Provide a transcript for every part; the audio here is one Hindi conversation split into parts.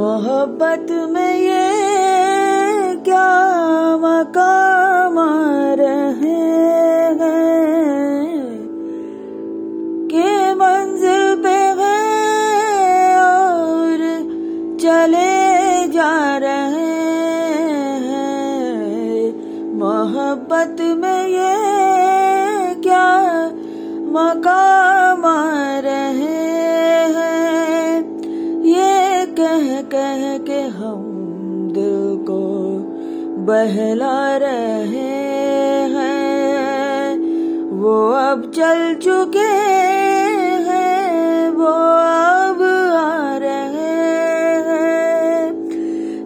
मोहब्बत में ये क्या मकाम रहे हैं के मंजिल पे हैं और चले जा रहे हैं। मोहब्बत में ये क्या मकाम कह के हम दिल को बहला रहे हैं। वो अब चल चुके हैं, वो अब आ रहे हैं।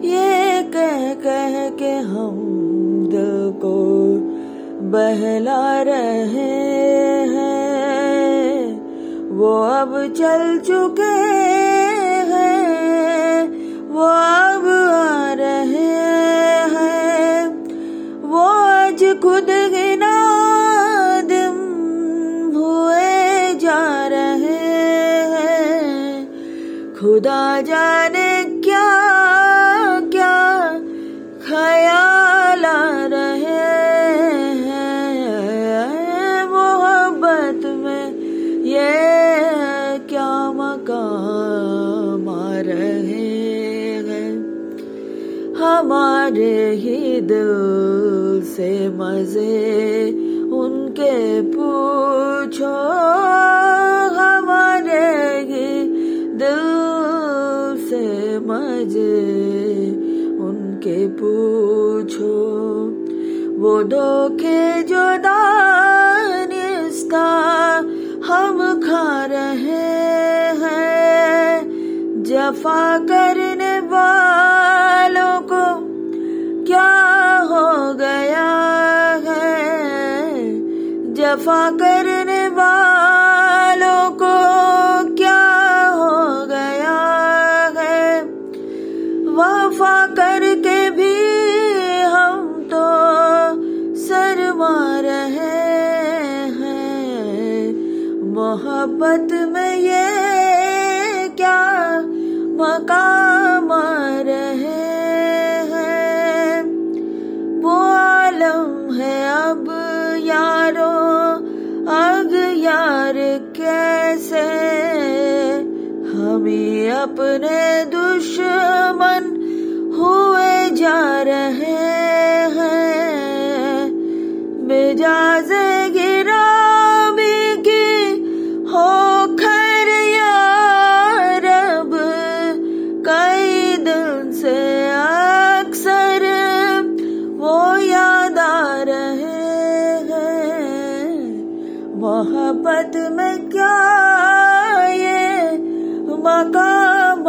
ये कह कह के हम दिल को बहला रहे हैं। वो अब चल चुके वो अब आ रहे हैं। वो आज खुद नादिम हुए जा रहे हैं। खुदा जाने क्या क्या ख्याल आ रहे हैं। मोहब्बत में ये क्या मकाम आ रहे हमारे ही दिल से मज़े उनके पूछो। हमारे ही दिल से मज़े उनके पूछो। वो धोखे जो दानिस्ता हम खा रहे हैं, जफा करने जफा करने वालों को क्या हो गया है? वफा करके भी हम तो शर्मा रहे हैं। मोहब्बत में ये क्या मकाम रहे हैं? वो आलम है अब यारो यार कैसे? हमें अपने दुश्मन मोहब्बत में क्या ये? मकाम